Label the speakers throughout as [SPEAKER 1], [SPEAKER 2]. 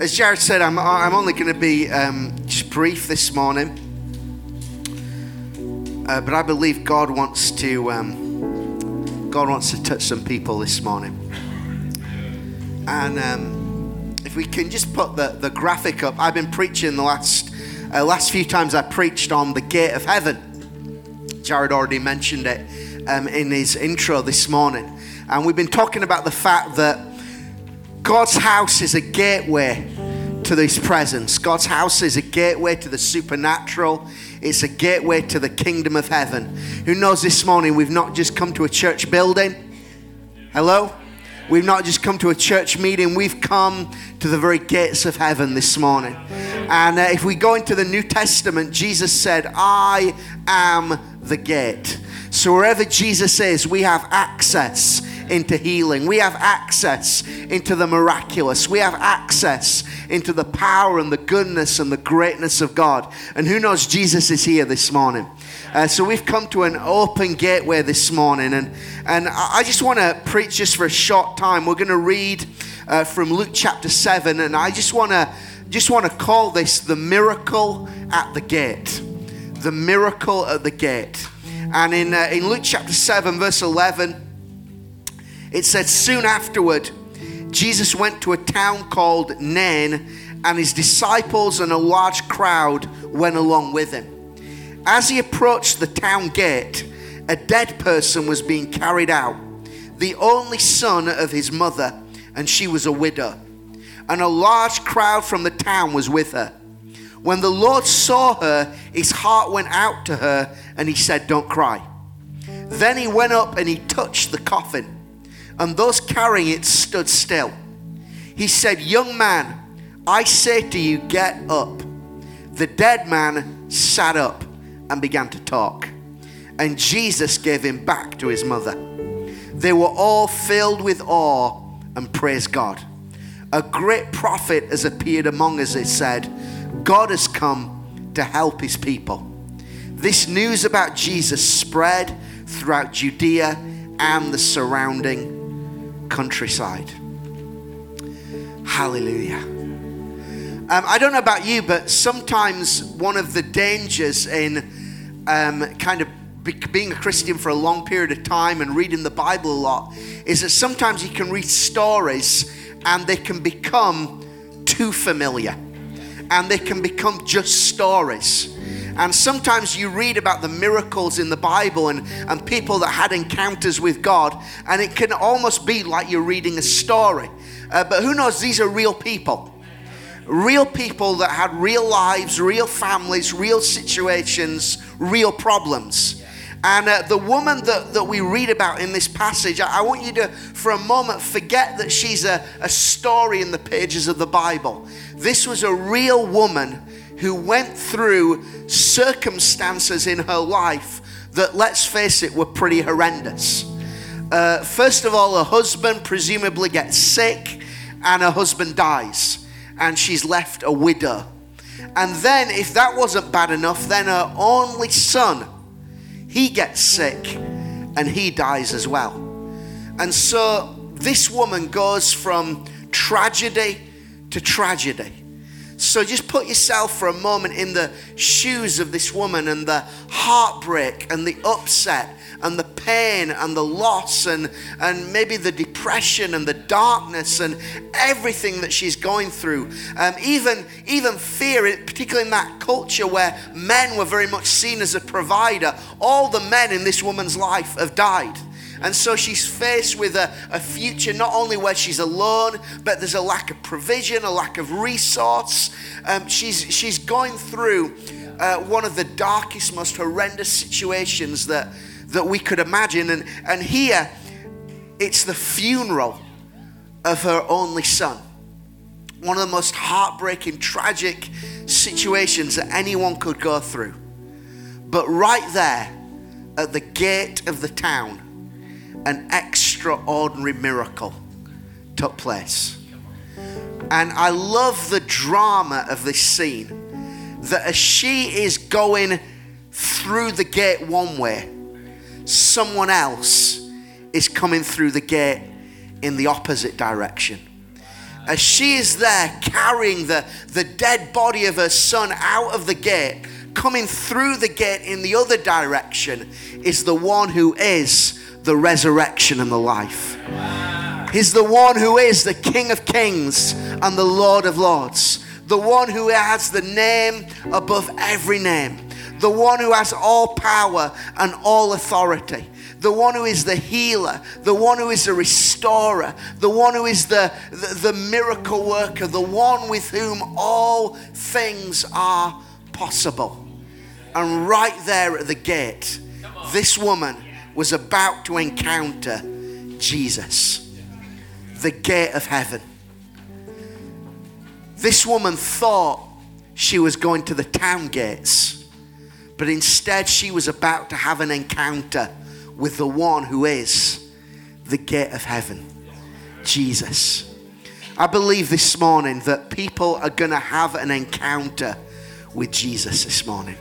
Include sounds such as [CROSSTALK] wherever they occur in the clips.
[SPEAKER 1] as Jared said, I'm, I'm only going to be um, just brief this morning. Uh, but I believe God wants to um, God wants to touch some people this morning. And um, if we can just put the, the graphic up, I've been preaching the last uh, last few times I preached on the gate of heaven. Jared already mentioned it um, in his intro this morning, and we've been talking about the fact that God's house is a gateway to His presence. God's house is a gateway to the supernatural. It's a gateway to the kingdom of heaven. Who knows this morning we've not just come to a church building? Hello? We've not just come to a church meeting, we've come to the very gates of heaven this morning. And uh, if we go into the New Testament, Jesus said, I am the gate. So wherever Jesus is, we have access into healing. We have access into the miraculous. We have access into the power and the goodness and the greatness of God. And who knows, Jesus is here this morning. Uh, so we've come to an open gateway this morning, and and I just want to preach just for a short time. We're going to read uh, from Luke chapter seven, and I just want to just want to call this the miracle at the gate, the miracle at the gate. And in uh, in Luke chapter seven, verse eleven. It said, Soon afterward, Jesus went to a town called Nain, and his disciples and a large crowd went along with him. As he approached the town gate, a dead person was being carried out, the only son of his mother, and she was a widow. And a large crowd from the town was with her. When the Lord saw her, his heart went out to her, and he said, Don't cry. Then he went up and he touched the coffin and those carrying it stood still. He said, Young man, I say to you, get up. The dead man sat up and began to talk. And Jesus gave him back to his mother. They were all filled with awe and praised God. A great prophet has appeared among us, it said. God has come to help his people. This news about Jesus spread throughout Judea and the surrounding countryside. Hallelujah. Um, I don't know about you, but sometimes one of the dangers in um, kind of be- being a Christian for a long period of time and reading the Bible a lot is that sometimes you can read stories and they can become too familiar and they can become just stories. And sometimes you read about the miracles in the Bible and, and people that had encounters with God, and it can almost be like you're reading a story. Uh, but who knows, these are real people. Real people that had real lives, real families, real situations, real problems. And uh, the woman that, that we read about in this passage, I, I, want you to, for a moment, forget that she's a, a story in the pages of the Bible. This was a real woman who went through circumstances in her life that, let's face it, were pretty horrendous. Uh, first of all, her husband presumably gets sick and her husband dies, and she's left a widow. And then, if that wasn't bad enough, then her only son, he gets sick and he dies as well. And so this woman goes from tragedy to tragedy. So just put yourself for a moment in the shoes of this woman and the heartbreak and the upset and the pain and the loss and, and maybe the depression and the darkness and everything that she's going through. Um, even, even fear, particularly in that culture where men were very much seen as a provider. All the men in this woman's life have died. And so she's faced with a, a future not only where she's alone, but there's a lack of provision, a lack of resource. Um, she's, she's going through uh, one of the darkest, most horrendous situations that, that we could imagine. And, and here, it's the funeral of her only son. One of the most heartbreaking, tragic situations that anyone could go through. But right there, at the gate of the town, an extraordinary miracle took place. And I love the drama of this scene that as she is going through the gate one way, someone else is coming through the gate in the opposite direction. as she is there carrying the, the dead body of her son out of the gate, coming through the gate in the other direction, is the one who is the resurrection and the life. He's the one who is the King of Kings and the Lord of Lords, the one who has the name above every name, the one who has all power and all authority. The one who is the healer, the one who is the restorer, the one who is the, the, the, miracle worker, the one with whom all things are possible. And right there at the gate, this woman was about to encounter Jesus, the gate of heaven. This woman thought she was going to the town gates, but instead she was about to have an encounter with the one who is the gate of heaven, Jesus. I believe this morning that people are going to have an encounter with Jesus this morning.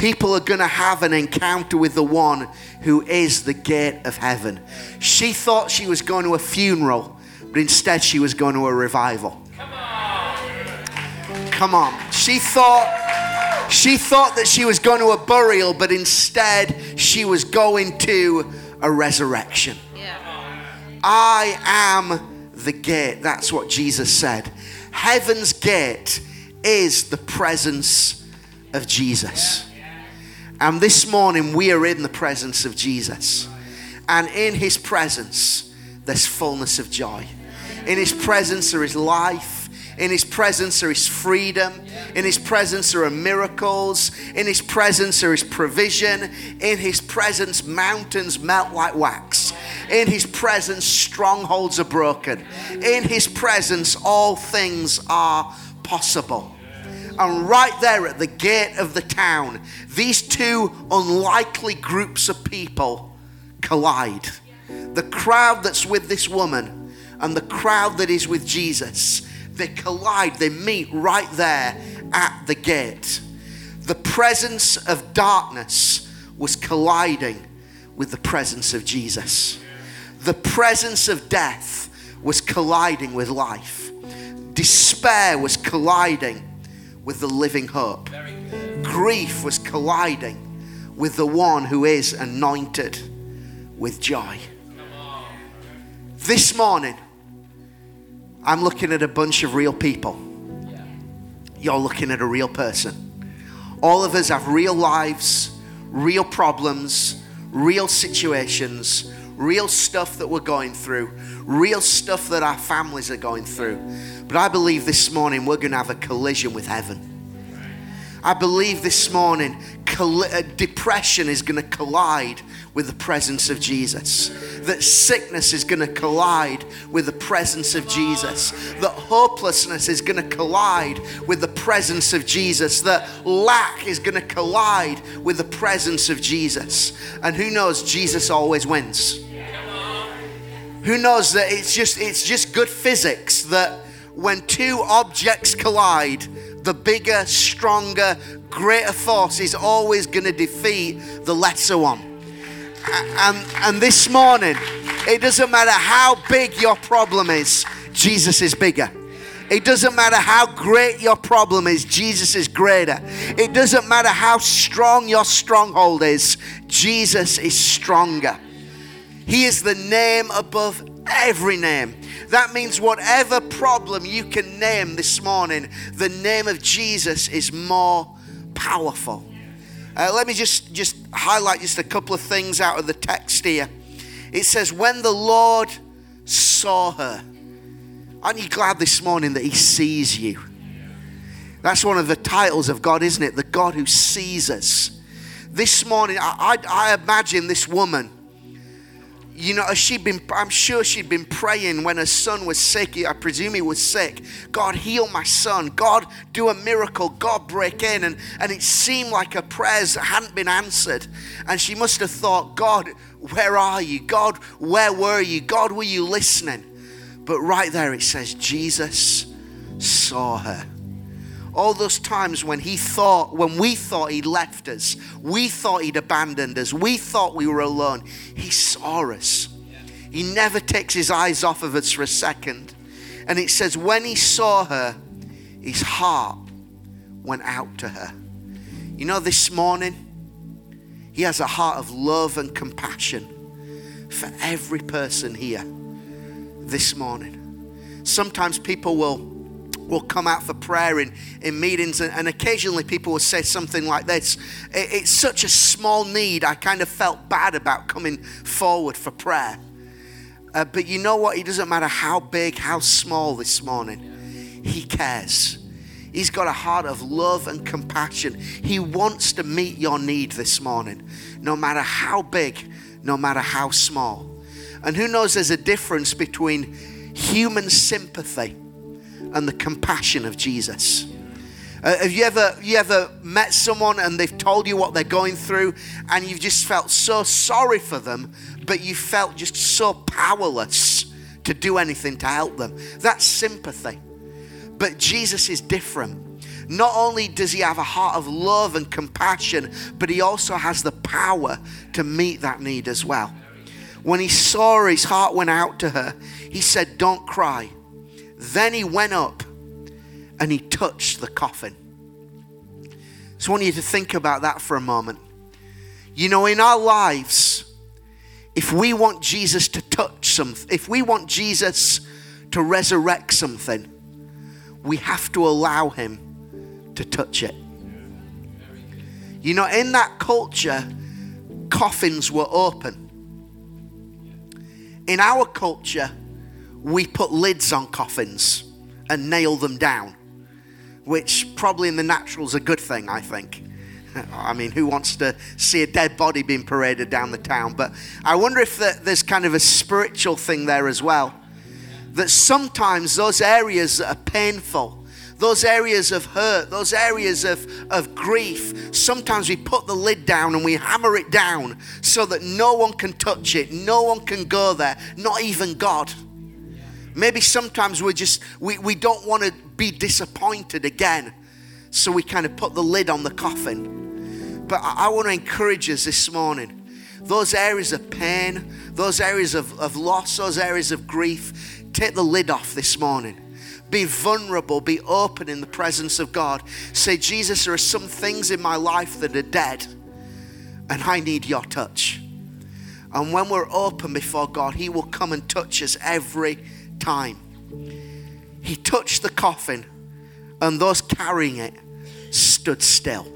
[SPEAKER 1] People are going to have an encounter with the one who is the gate of heaven. She thought she was going to a funeral, but instead she was going to a revival. Come on. Come on. She thought she thought that she was going to a burial, but instead she was going to a resurrection. Yeah. I am the gate. That's what Jesus said. Heaven's gate is the presence of Jesus. And this morning we are in the presence of Jesus. And in his presence, there's fullness of joy. In his presence, there is life in His presence there is freedom. In His presence there are miracles. In His presence there is provision. In His presence, mountains melt like wax. In His presence, strongholds are broken. In His presence, all things are possible. And right there at the gate of the town, these two unlikely groups of people collide. The crowd that's with this woman and the crowd that is with Jesus they collide, they meet right there at the gate. The presence of darkness was colliding with the presence of Jesus. The presence of death was colliding with life. Despair was colliding with the living hope. Grief was colliding with the one who is anointed with joy. This morning, I'm looking at a bunch of real people. You're looking at a real person. All of us have real lives, real problems, real situations, real stuff that we're going through, real stuff that our families are going through. But I believe this morning we're going to have a collision with heaven. I believe this morning uh, depression is going to collide with the presence of Jesus. That sickness is going to collide with the presence of Jesus. That hopelessness is going to collide with the presence of Jesus. That lack is going to collide with the presence of Jesus. And who knows, Jesus always wins. Who knows that it's just it's just good physics that when two objects collide, the bigger, stronger, greater force is always going to defeat the lesser one. And, and this morning, it doesn't matter how big your problem is, Jesus is bigger. It doesn't matter how great your problem is, Jesus is greater. It doesn't matter how strong your stronghold is, Jesus is stronger. He is the name above every name. That means whatever problem you can name this morning, the name of Jesus is more powerful. Uh, let me just, just highlight just a couple of things out of the text here. It says, When the Lord saw her, aren't you glad this morning that He sees you? That's one of the titles of God, isn't it? The God who sees us. This morning, I, I, I imagine this woman you know, she'd been, I'm sure she'd been praying when her son was sick. I presume he was sick. God, heal my son. God, do a miracle. God, break in. And, and it seemed like her prayers hadn't been answered. And she must have thought, God, where are you? God, where were you? God, were you listening? But right there it says, Jesus saw her all those times when he thought, when we thought he'd left us, we thought he'd abandoned us, we thought we were alone, he saw us. He never takes his eyes off of us for a second. And it says, when he saw her, his heart went out to her. You know, this morning, he has a heart of love and compassion for every person here this morning. Sometimes people will will come out for prayer in, in meetings, and, and occasionally people will say something like this it, It's such a small need, I kind of felt bad about coming forward for prayer. Uh, but you know what? It doesn't matter how big, how small this morning, He cares. He's got a heart of love and compassion. He wants to meet your need this morning, no matter how big, no matter how small. And who knows there's a difference between human sympathy and the compassion of Jesus. Uh, have you ever you ever met someone and they've told you what they're going through and you've just felt so sorry for them, but you felt just so powerless to do anything to help them? That's sympathy. But Jesus is different. Not only does he have a heart of love and compassion, but he also has the power to meet that need as well. When he saw her, his heart went out to her. He said, Don't cry. Then he went up and he touched the coffin. So I want you to think about that for a moment. You know, in our lives, if we want Jesus to touch something, if we want Jesus to resurrect something, we have to allow Him to touch it. You know, in that culture, coffins were open. In our culture, we put lids on coffins and nail them down, which probably in the natural is a good thing, I think. [LAUGHS] I mean, who wants to see a dead body being paraded down the town? But I wonder if there's kind of a spiritual thing there as well that sometimes those areas that are painful, those areas of hurt, those areas of, of grief, sometimes we put the lid down and we hammer it down so that no one can touch it, no one can go there, not even God. Maybe sometimes we're just, we, we don't want to be disappointed again. So we kind of put the lid on the coffin. But I, I want to encourage us this morning those areas of pain, those areas of, of loss, those areas of grief, Take the lid off this morning. Be vulnerable, be open in the presence of God. Say, Jesus, there are some things in my life that are dead, and I need your touch. And when we're open before God, He will come and touch us every time. He touched the coffin, and those carrying it stood still.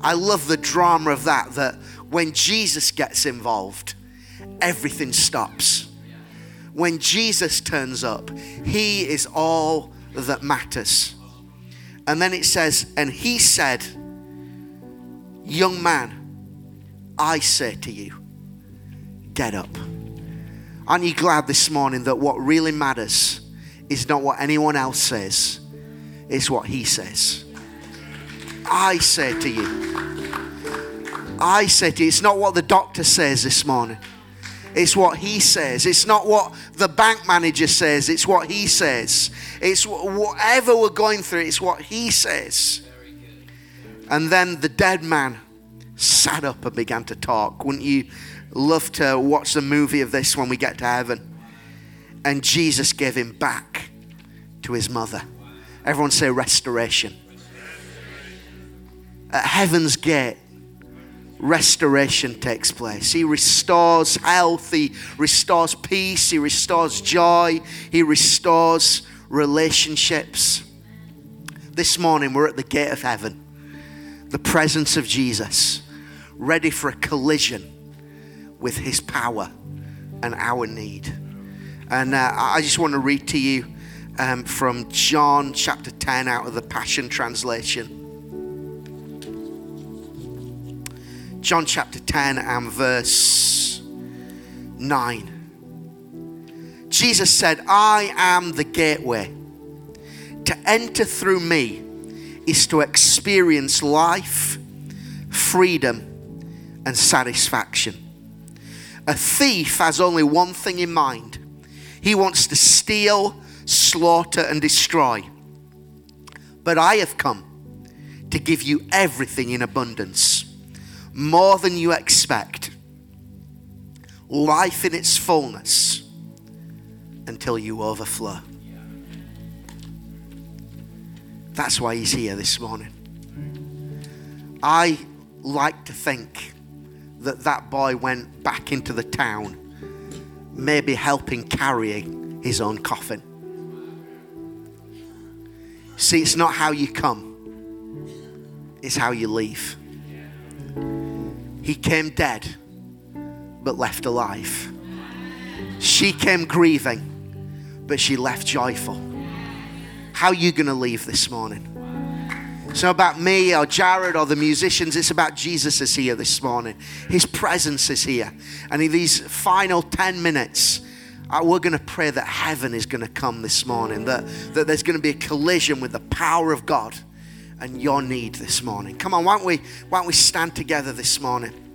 [SPEAKER 1] I love the drama of that, that when Jesus gets involved, everything stops when Jesus turns up, he is all that matters. And then it says, and he said, Young man, I say to you, get up. Aren't you glad this morning that what really matters is not what anyone else says, it's what he says? I say to you, I say to you, it's not what the doctor says this morning. It's what he says. It's not what the bank manager says. It's what he says. It's whatever we're going through, it's what he says. And then the dead man sat up and began to talk. Wouldn't you love to watch the movie of this when we get to heaven? And Jesus gave him back to his mother. Everyone say restoration. At heaven's gate, restoration takes place. He restores health, He restores peace, He restores joy, He restores relationships. This morning, we're at the gate of heaven, the presence of Jesus, ready for a collision with His power and our need. And uh, I just want to read to you um, from John chapter 10 out of the Passion Translation. John chapter 10 and verse 9. Jesus said, I am the gateway. To enter through me is to experience life, freedom, and satisfaction. A thief has only one thing in mind he wants to steal, slaughter, and destroy. But I have come to give you everything in abundance more than you expect, life in its fullness until you overflow. That's why he's here this morning. I like to think that that boy went back into the town, maybe helping carrying his own coffin. See, it's not how you come, it's how you leave. He came dead, but left alive. She came grieving, but she left joyful. How are you going to leave this morning? It's not about me or Jared or the musicians. It's about Jesus is here this morning. His presence is here. And in these final 10 minutes, uh, we're going to pray that heaven is going to come this morning, that, that there's going to be a collision with the power of God and your need this morning. Come on, why don't we, why don't we stand together this morning?